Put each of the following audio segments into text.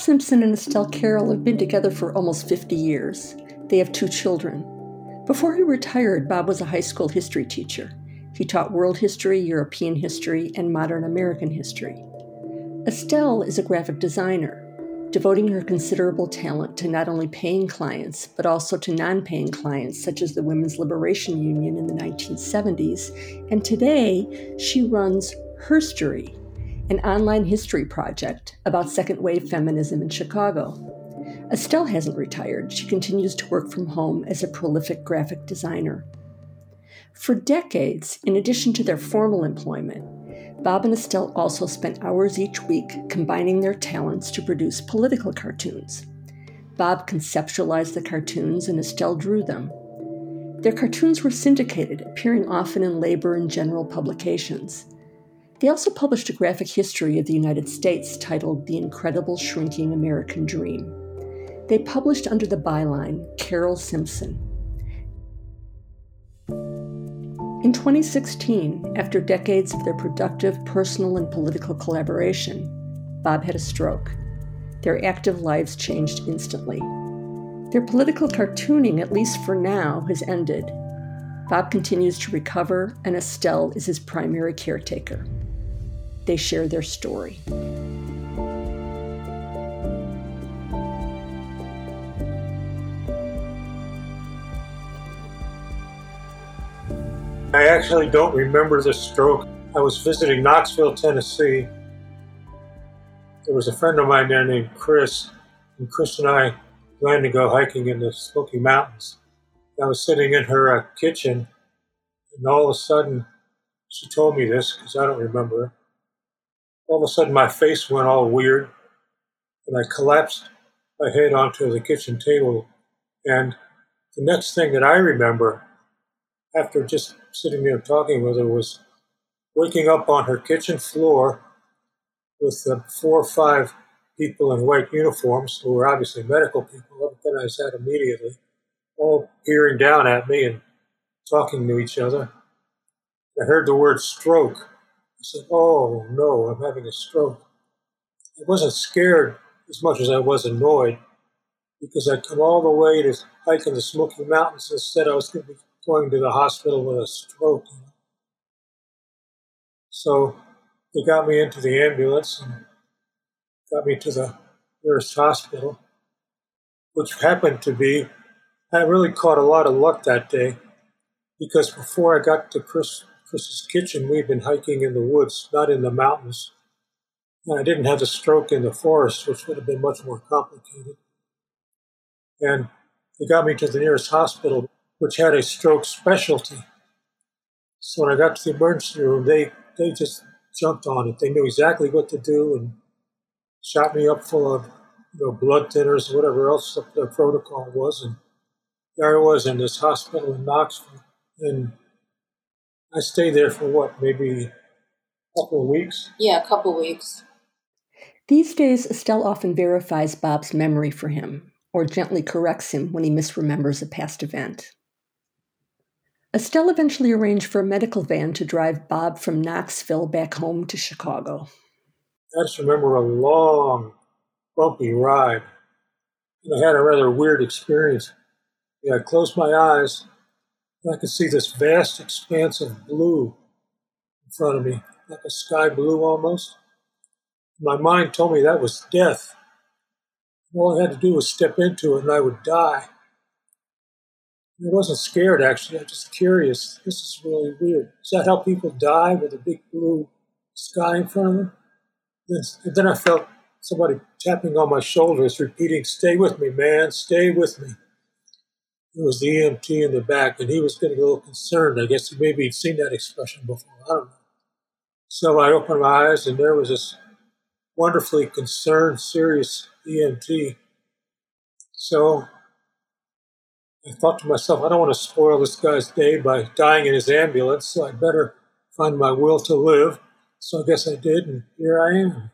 Simpson and Estelle Carol have been together for almost 50 years. They have two children. Before he retired, Bob was a high school history teacher. He taught world history, European history, and modern American history. Estelle is a graphic designer, devoting her considerable talent to not only paying clients, but also to non paying clients, such as the Women's Liberation Union in the 1970s. And today, she runs Herstory, an online history project about second wave feminism in Chicago. Estelle hasn't retired. She continues to work from home as a prolific graphic designer. For decades, in addition to their formal employment, Bob and Estelle also spent hours each week combining their talents to produce political cartoons. Bob conceptualized the cartoons and Estelle drew them. Their cartoons were syndicated, appearing often in labor and general publications. They also published a graphic history of the United States titled The Incredible Shrinking American Dream. They published under the byline Carol Simpson, In 2016, after decades of their productive personal and political collaboration, Bob had a stroke. Their active lives changed instantly. Their political cartooning, at least for now, has ended. Bob continues to recover, and Estelle is his primary caretaker. They share their story. I actually don't remember the stroke. I was visiting Knoxville, Tennessee. There was a friend of mine there named Chris, and Chris and I planned to go hiking in the Smoky Mountains. I was sitting in her uh, kitchen, and all of a sudden, she told me this because I don't remember. All of a sudden, my face went all weird, and I collapsed my head onto the kitchen table. And the next thing that I remember after just sitting there talking with her was waking up on her kitchen floor with four or five people in white uniforms who were obviously medical people. Then I that immediately, all peering down at me and talking to each other. I heard the word stroke. I said, Oh no, I'm having a stroke. I wasn't scared as much as I was annoyed because I'd come all the way to hike in the Smoky Mountains. And instead, I was going to be going to the hospital with a stroke. So they got me into the ambulance and got me to the nearest hospital, which happened to be, I really caught a lot of luck that day because before I got to Chris, Chris's kitchen, we'd been hiking in the woods, not in the mountains. And I didn't have a stroke in the forest, which would have been much more complicated. And they got me to the nearest hospital which had a stroke specialty. So when I got to the emergency room, they, they just jumped on it. They knew exactly what to do and shot me up full of you know, blood thinners, whatever else the protocol was. And there I was in this hospital in Knoxville. And I stayed there for what, maybe a couple of weeks? Yeah, a couple of weeks. These days, Estelle often verifies Bob's memory for him or gently corrects him when he misremembers a past event. Estelle eventually arranged for a medical van to drive Bob from Knoxville back home to Chicago. I just remember a long, bumpy ride. And I had a rather weird experience. Yeah, I closed my eyes and I could see this vast expanse of blue in front of me, like a sky blue almost. My mind told me that was death. All I had to do was step into it and I would die. I wasn't scared actually. I was just curious. This is really weird. Is that how people die with a big blue sky in front of them? And then I felt somebody tapping on my shoulders, repeating, "Stay with me, man. Stay with me." It was the EMT in the back, and he was getting a little concerned. I guess maybe he'd seen that expression before. I don't know. So I opened my eyes, and there was this wonderfully concerned, serious EMT. So I thought to myself, I don't want to spoil this guy's day by dying in his ambulance, so I better find my will to live. So I guess I did, and here I am.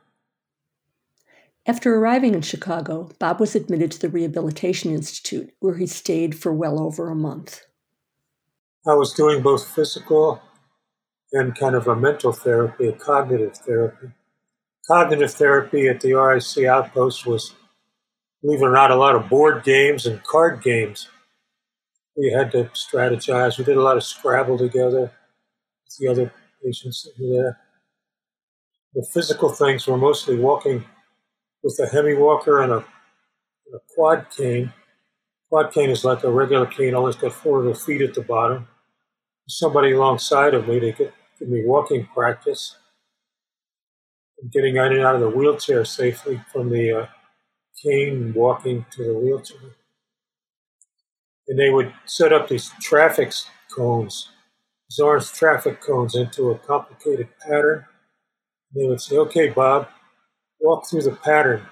After arriving in Chicago, Bob was admitted to the Rehabilitation Institute, where he stayed for well over a month. I was doing both physical and kind of a mental therapy, a cognitive therapy. cognitive therapy at the RIC outpost was, believe it or not, a lot of board games and card games. We had to strategize. We did a lot of Scrabble together with the other patients that were there. The physical things were mostly walking with a hemi walker and a, a quad cane. Quad cane is like a regular cane, only it's got four little feet at the bottom. Somebody alongside of me to get, give me walking practice and getting in and out of the wheelchair safely from the uh, cane walking to the wheelchair. And they would set up these traffic cones, these orange traffic cones into a complicated pattern. And they would say, okay, Bob, walk through the pattern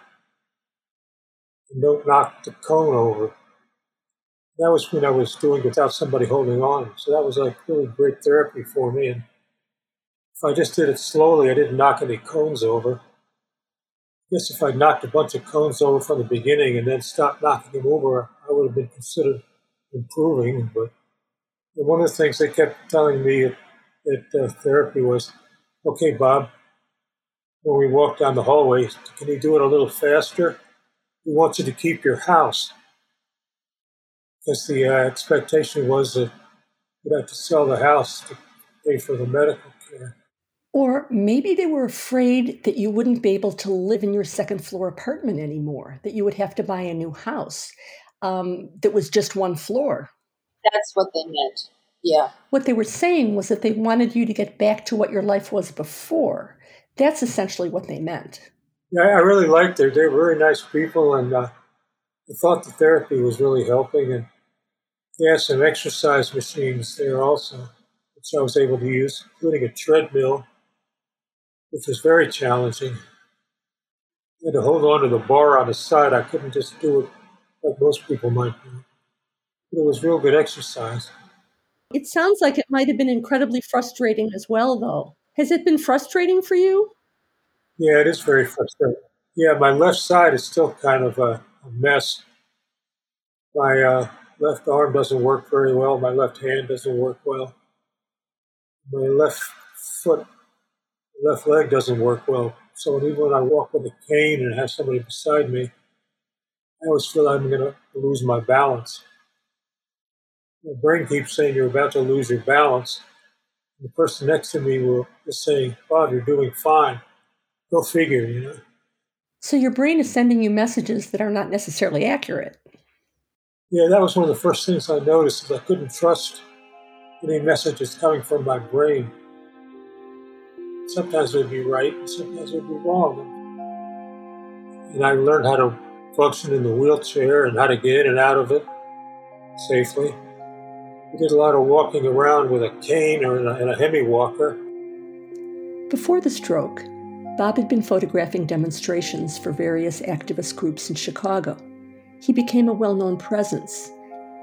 and don't knock the cone over. That was when I was doing without somebody holding on. So that was like really great therapy for me. And if I just did it slowly, I didn't knock any cones over. I guess if I knocked a bunch of cones over from the beginning and then stopped knocking them over, I would have been considered improving. But one of the things they kept telling me at, at uh, therapy was, okay, Bob, when we walk down the hallway, can you do it a little faster? We want you to keep your house. Because the uh, expectation was that you'd have to sell the house to pay for the medical care. Or maybe they were afraid that you wouldn't be able to live in your second floor apartment anymore, that you would have to buy a new house um, that was just one floor. That's what they meant. Yeah. What they were saying was that they wanted you to get back to what your life was before. That's essentially what they meant. Yeah, I really liked it. They were very nice people, and uh, I thought the therapy was really helping. And they had some exercise machines there also, which I was able to use, including a treadmill, which was very challenging. I had to hold on to the bar on the side. I couldn't just do it like most people might do. But it was real good exercise. It sounds like it might have been incredibly frustrating as well, though. Has it been frustrating for you? Yeah, it is very frustrating. Yeah, my left side is still kind of a, a mess. My uh, left arm doesn't work very well. My left hand doesn't work well. My left foot, left leg doesn't work well. So even when I walk with a cane and have somebody beside me, I always feel I'm going to lose my balance. My brain keeps saying you're about to lose your balance. The person next to me will just say, Bob, you're doing fine. Go figure, you know. So your brain is sending you messages that are not necessarily accurate. Yeah, that was one of the first things I noticed is I couldn't trust any messages coming from my brain. Sometimes they'd be right and sometimes they'd be wrong. And I learned how to function in the wheelchair and how to get in and out of it safely. Did a lot of walking around with a cane or in a, in a hemi walker. Before the stroke, Bob had been photographing demonstrations for various activist groups in Chicago. He became a well known presence,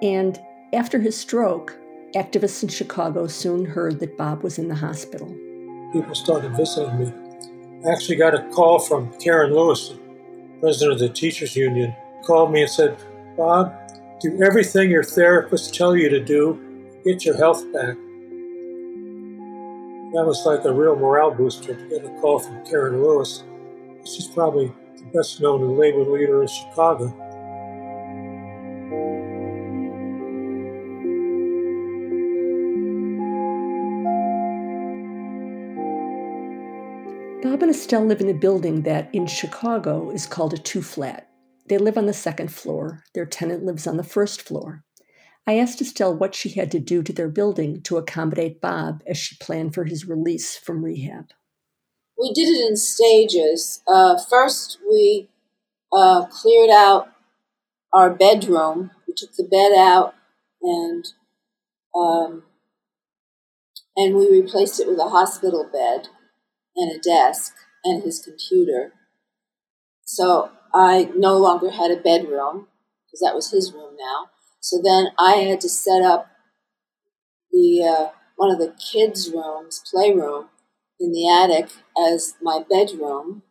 and after his stroke, activists in Chicago soon heard that Bob was in the hospital. People started visiting me. I actually got a call from Karen Lewis, president of the Teachers Union, called me and said, Bob, do everything your therapists tell you to do, get your health back. That was like a real morale booster to get a call from Karen Lewis. She's probably the best known labor leader in Chicago. Bob and Estelle live in a building that in Chicago is called a two flat. They live on the second floor. Their tenant lives on the first floor. I asked Estelle what she had to do to their building to accommodate Bob as she planned for his release from rehab. We did it in stages. Uh, first, we uh, cleared out our bedroom. We took the bed out and um, and we replaced it with a hospital bed and a desk and his computer. So I no longer had a bedroom because that was his room now. So then I had to set up the uh, one of the kids' rooms, playroom, in the attic as my bedroom.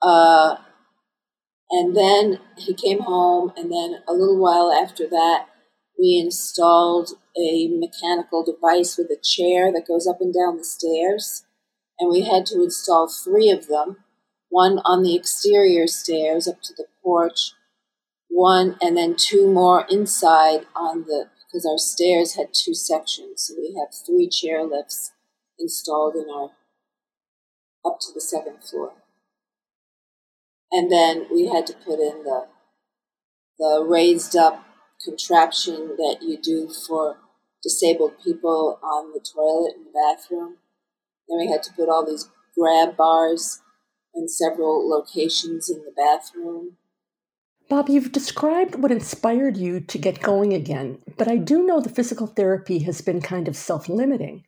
Uh, and then he came home, and then a little while after that, we installed a mechanical device with a chair that goes up and down the stairs and we had to install three of them one on the exterior stairs up to the porch, one and then two more inside on the because our stairs had two sections, so we have three chair lifts installed in our up to the second floor. And then we had to put in the the raised up contraption that you do for disabled people on the toilet in the bathroom. Then we had to put all these grab bars in several locations in the bathroom. Bob, you've described what inspired you to get going again, but I do know the physical therapy has been kind of self limiting.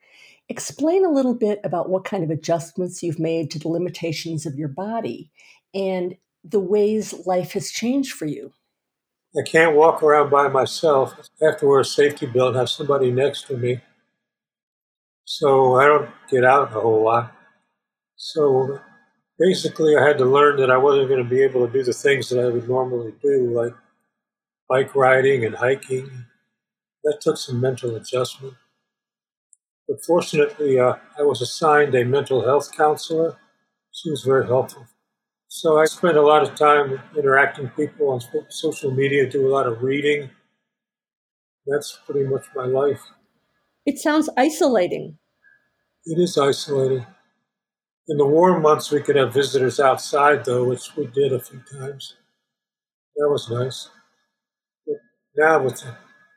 Explain a little bit about what kind of adjustments you've made to the limitations of your body and the ways life has changed for you. I can't walk around by myself. I have to wear a safety belt and have somebody next to me. So I don't get out a whole lot. So basically, I had to learn that I wasn't going to be able to do the things that I would normally do, like bike riding and hiking. That took some mental adjustment. But fortunately, uh, I was assigned a mental health counselor. She was very helpful. So I spent a lot of time interacting with people on social media, do a lot of reading. That's pretty much my life. It sounds isolating. It is isolating. In the warm months, we could have visitors outside, though, which we did a few times. That was nice. But now, with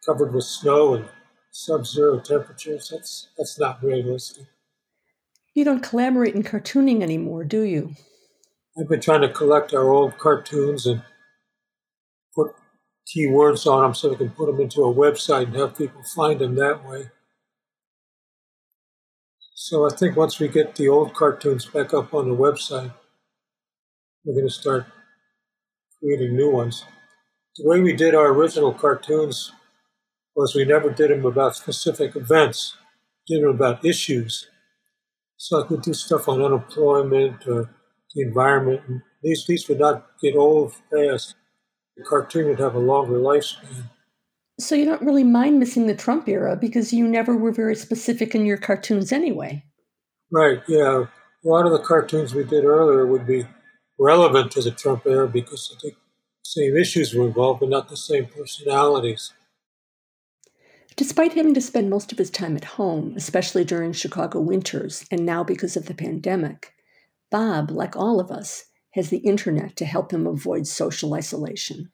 covered with snow and sub-zero temperatures, that's that's not realistic. You don't collaborate in cartooning anymore, do you? I've been trying to collect our old cartoons and put keywords on them so we can put them into a website and have people find them that way. So I think once we get the old cartoons back up on the website, we're going to start creating new ones. The way we did our original cartoons was we never did them about specific events, did them about issues. So I could do stuff on unemployment or the environment. And these, these would not get old fast. The cartoon would have a longer lifespan. So you don't really mind missing the Trump era because you never were very specific in your cartoons anyway. Right, yeah. A lot of the cartoons we did earlier would be relevant to the Trump era because the same issues were involved, but not the same personalities. Despite having to spend most of his time at home, especially during Chicago winters and now because of the pandemic, Bob, like all of us, has the internet to help him avoid social isolation.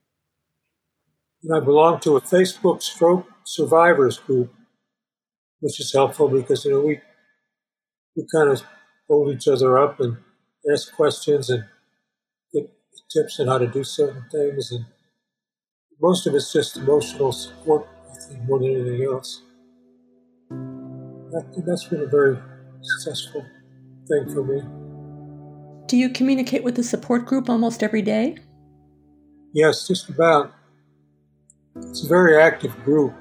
I belong to a Facebook stroke survivors group, which is helpful because you know we we kind of hold each other up and ask questions and get tips on how to do certain things, and most of it's just emotional support, I think, more than anything else. That, that's been a very successful thing for me. Do you communicate with the support group almost every day? Yes, just about. It's a very active group.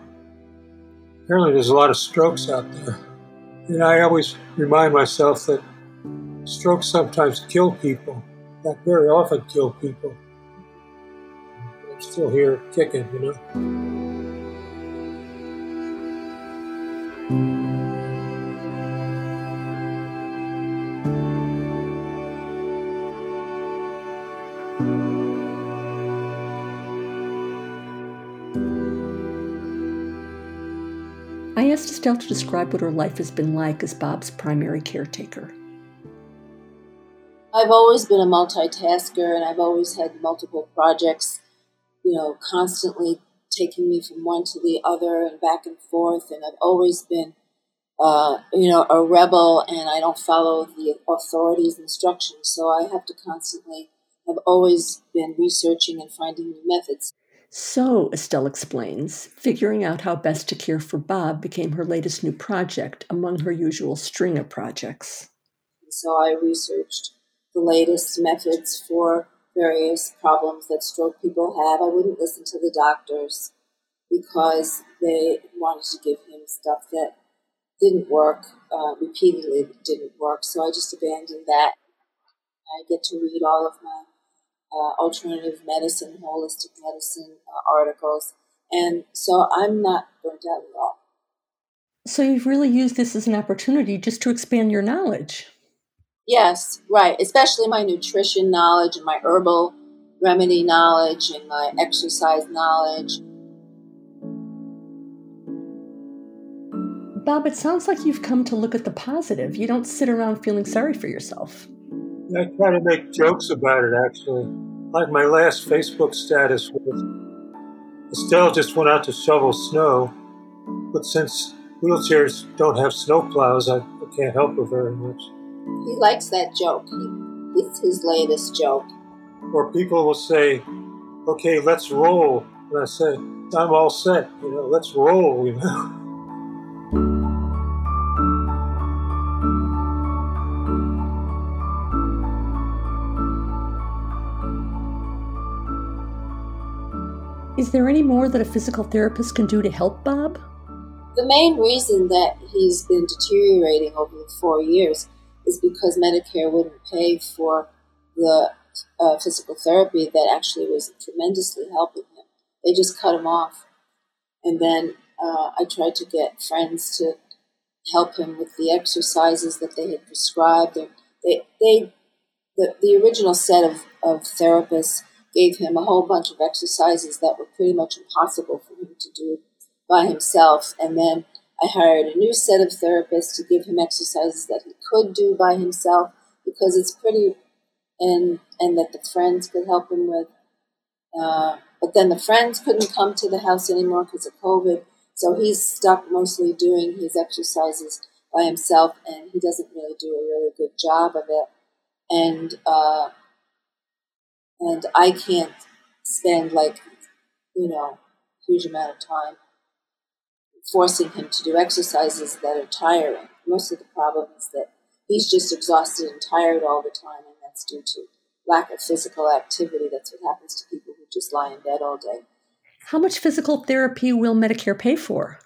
Apparently, there's a lot of strokes out there. And I always remind myself that strokes sometimes kill people, not very often kill people. I'm still here kicking, you know. Asked Estelle to describe what her life has been like as Bob's primary caretaker. I've always been a multitasker and I've always had multiple projects, you know, constantly taking me from one to the other and back and forth. And I've always been, uh, you know, a rebel and I don't follow the authorities' instructions. So I have to constantly, I've always been researching and finding new methods. So, Estelle explains, figuring out how best to care for Bob became her latest new project among her usual string of projects. So, I researched the latest methods for various problems that stroke people have. I wouldn't listen to the doctors because they wanted to give him stuff that didn't work, uh, repeatedly didn't work. So, I just abandoned that. I get to read all of my uh, alternative medicine, holistic medicine uh, articles. And so I'm not burnt out at all. So you've really used this as an opportunity just to expand your knowledge. Yes, right. Especially my nutrition knowledge and my herbal remedy knowledge and my exercise knowledge. Bob, it sounds like you've come to look at the positive. You don't sit around feeling sorry for yourself. I try to make jokes about it, actually. Like my last Facebook status was Estelle just went out to shovel snow, but since wheelchairs don't have snow plows, I, I can't help her very much. He likes that joke. He, it's his latest joke. Or people will say, okay, let's roll. And I say, I'm all set, you know, let's roll, you know. there any more that a physical therapist can do to help Bob? The main reason that he's been deteriorating over the four years is because Medicare wouldn't pay for the uh, physical therapy that actually was tremendously helping him. They just cut him off. And then uh, I tried to get friends to help him with the exercises that they had prescribed. They, they, the, the original set of, of therapists gave him a whole bunch of exercises that were pretty much impossible for him to do by himself. And then I hired a new set of therapists to give him exercises that he could do by himself because it's pretty, and and that the friends could help him with. Uh, but then the friends couldn't come to the house anymore because of COVID, so he's stuck mostly doing his exercises by himself, and he doesn't really do a really good job of it. And uh, and I can't spend like you know huge amount of time forcing him to do exercises that are tiring. Most of the problem is that he's just exhausted and tired all the time, and that's due to lack of physical activity. That's what happens to people who just lie in bed all day. How much physical therapy will Medicare pay for?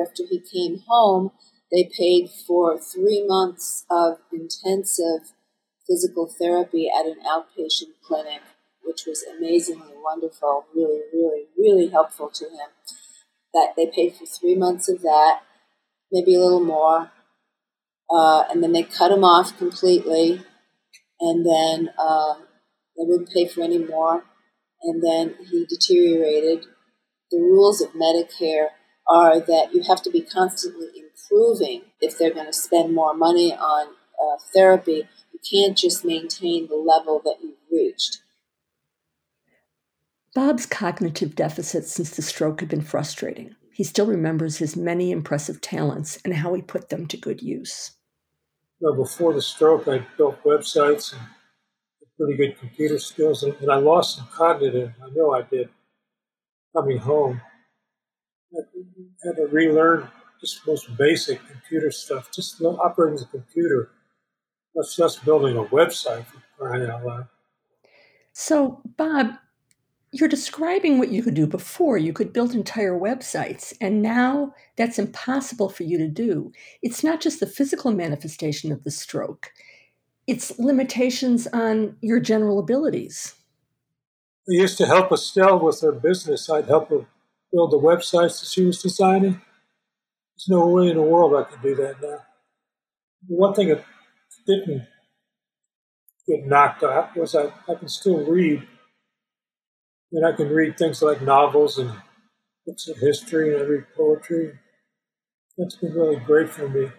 After he came home, they paid for three months of intensive physical therapy at an outpatient clinic, which was amazingly wonderful, really, really, really helpful to him. That they paid for three months of that, maybe a little more, uh, and then they cut him off completely, and then uh, they wouldn't pay for any more, and then he deteriorated. The rules of Medicare are that you have to be constantly improving if they're going to spend more money on uh, therapy can't just maintain the level that you've reached. Bob's cognitive deficits since the stroke have been frustrating. He still remembers his many impressive talents and how he put them to good use. Well, before the stroke, I built websites and pretty good computer skills, and, I lost some cognitive. I know I did. Coming home, I had to relearn just most basic computer stuff, just operating the computer that's just building a website for crying out loud. So, Bob, you're describing what you could do before. You could build entire websites, and now that's impossible for you to do. It's not just the physical manifestation of the stroke, it's limitations on your general abilities. I used to help Estelle with her business. I'd help her build the websites that she was designing. There's no way in the world I could do that now. one thing that didn't get knocked out was I, I can still read. And I can read things like novels and books of history and I read poetry. That's been really great for me.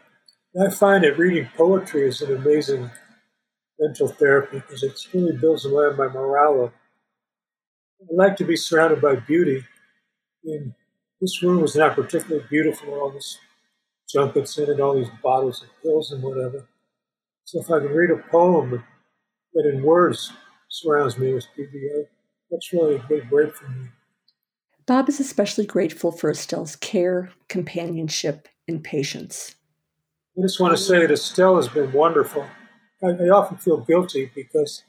And I find that reading poetry is an amazing mental therapy because it really builds my morale. I like to be surrounded by beauty. And this room was not particularly beautiful, all this junk in it, all these bottles of pills and whatever. So if I can read a poem that in words surrounds me with PBA, that's really a big break for me. Bob is especially grateful for Estelle's care, companionship, and patience. I just want to say that Estelle has been wonderful. I, I often feel guilty because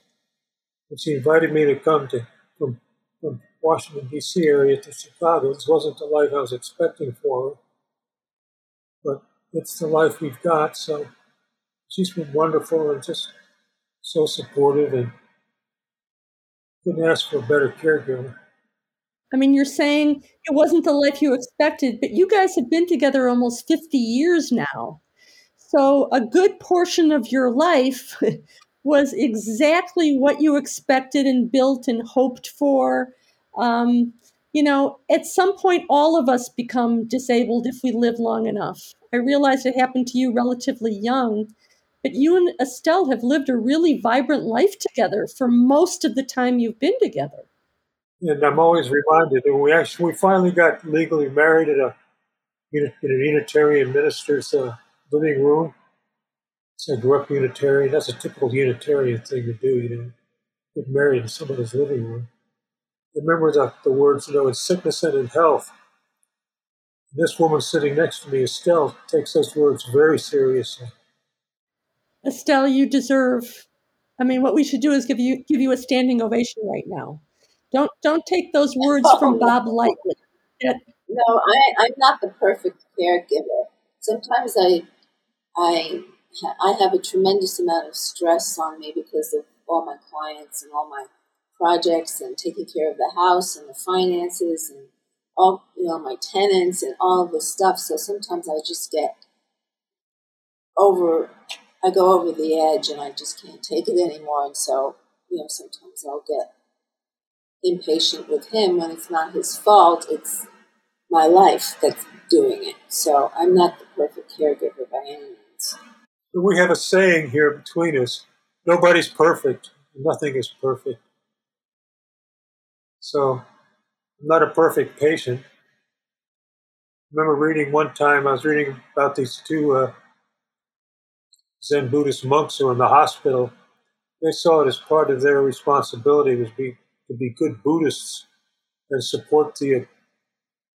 when she invited me to come to from, from Washington D.C. area to Chicago, this wasn't the life I was expecting for her, but it's the life we've got. So she's been wonderful and just so supportive and couldn't ask for a better caregiver. I mean, you're saying it wasn't the life you expected, but you guys have been together almost 50 years now. So, a good portion of your life was exactly what you expected and built and hoped for. Um, you know, at some point, all of us become disabled if we live long enough. I realize it happened to you relatively young, but you and Estelle have lived a really vibrant life together for most of the time you've been together. And I'm always reminded that we actually we finally got legally married at a in a Unitarian minister's uh, living room. So I grew up Unitarian. That's a typical Unitarian thing to do, you know, get married in someone's living room. Remember the, the words, you know, in sickness and in health. This woman sitting next to me, Estelle, takes those words very seriously. Estelle, you deserve. I mean, what we should do is give you give you a standing ovation right now. Don't don't take those words oh, from Bob lightly. No, I, I'm not the perfect caregiver. Sometimes I I I have a tremendous amount of stress on me because of all my clients and all my projects and taking care of the house and the finances and all you know my tenants and all of this stuff. So sometimes I just get over I go over the edge and I just can't take it anymore. And so, you know, sometimes I'll get impatient with him when it's not his fault. It's my life that's doing it. So I'm not the perfect caregiver by any means. We have a saying here between us nobody's perfect, nothing is perfect. So I'm not a perfect patient. I remember reading one time, I was reading about these two uh, Zen Buddhist monks who were in the hospital, they saw it as part of their responsibility was be, to be good Buddhists and support the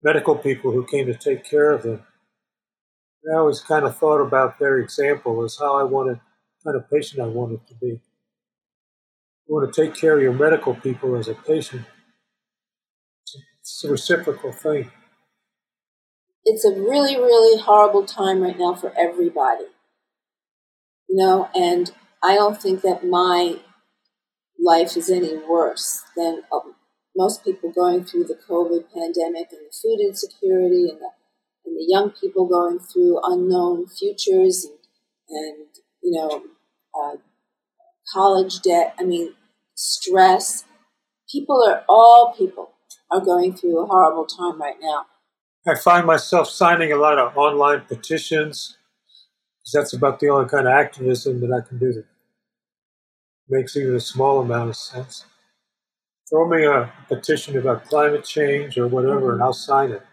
medical people who came to take care of them. I always kind of thought about their example as how I wanted, kind of patient I wanted to be. You want to take care of your medical people as a patient. It's a reciprocal thing. It's a really, really horrible time right now for everybody you know, and I don't think that my life is any worse than uh, most people going through the COVID pandemic and the food insecurity and the, and the young people going through unknown futures and, and you know, uh, college debt. I mean, stress. People are, all people are going through a horrible time right now. I find myself signing a lot of online petitions because that's about the only kind of activism that I can do that makes even a small amount of sense. Throw me a petition about climate change or whatever, and mm-hmm. I'll sign it.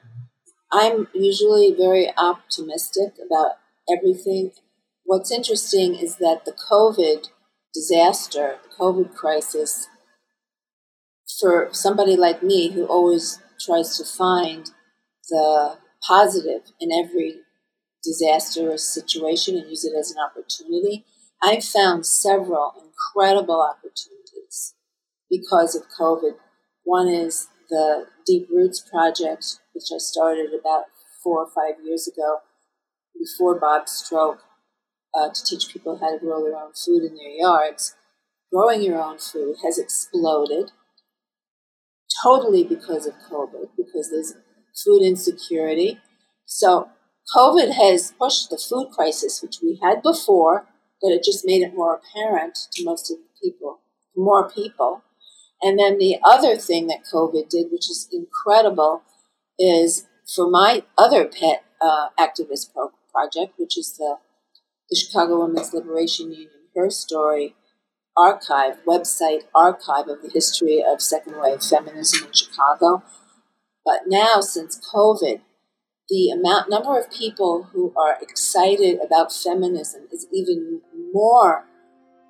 I'm usually very optimistic about everything. What's interesting is that the COVID disaster, the COVID crisis, for somebody like me who always tries to find the positive in every disastrous situation and use it as an opportunity. I've found several incredible opportunities because of COVID. One is the Deep Roots Project, which I started about four or five years ago before Bob's stroke uh, to teach people how to grow their own food in their yards. Growing your own food has exploded totally because of COVID, because there's food insecurity. So COVID has pushed the food crisis, which we had before, but it just made it more apparent to most of the people, more people. And then the other thing that COVID did, which is incredible, is for my other pet uh, activist pro- project, which is the, the Chicago Women's Liberation Union Herstory archive, website archive of the history of second wave feminism in Chicago. But now, since COVID, the amount number of people who are excited about feminism is even more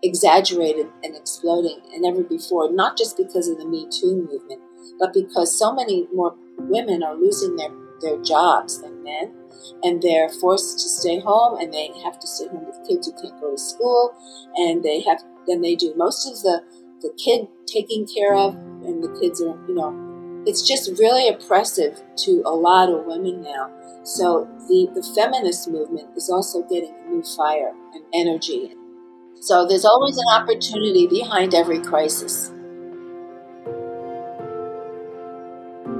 exaggerated and exploding than ever before, not just because of the Me Too movement, but because so many more women are losing their, their jobs than men, and they're forced to stay home, and they have to stay home with kids who can't go to school, and they have then they do most of the the kid taking care of, and the kids are you know it's just really oppressive to a lot of women now. So the, the feminist movement is also getting new fire and energy. So there's always an opportunity behind every crisis.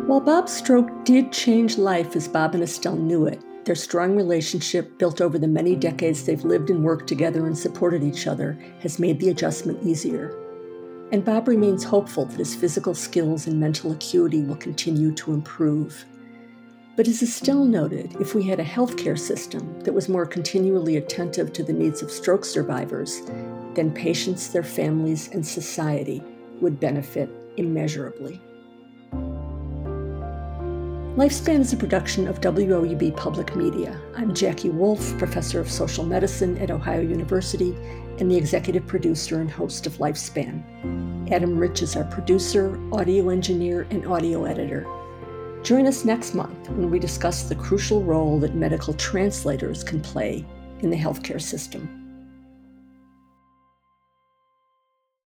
While Bob's stroke did change life as Bob and Estelle knew it, Their strong relationship, built over the many decades they've lived and worked together and supported each other, has made the adjustment easier. And Bob remains hopeful that his physical skills and mental acuity will continue to improve. But as Estelle noted, if we had a healthcare system that was more continually attentive to the needs of stroke survivors, then patients, their families, and society would benefit immeasurably. Lifespan is a production of WOUB Public Media. I'm Jackie Wolf, professor of social medicine at Ohio University and the executive producer and host of Lifespan. Adam Rich is our producer, audio engineer, and audio editor. Join us next month when we discuss the crucial role that medical translators can play in the healthcare system.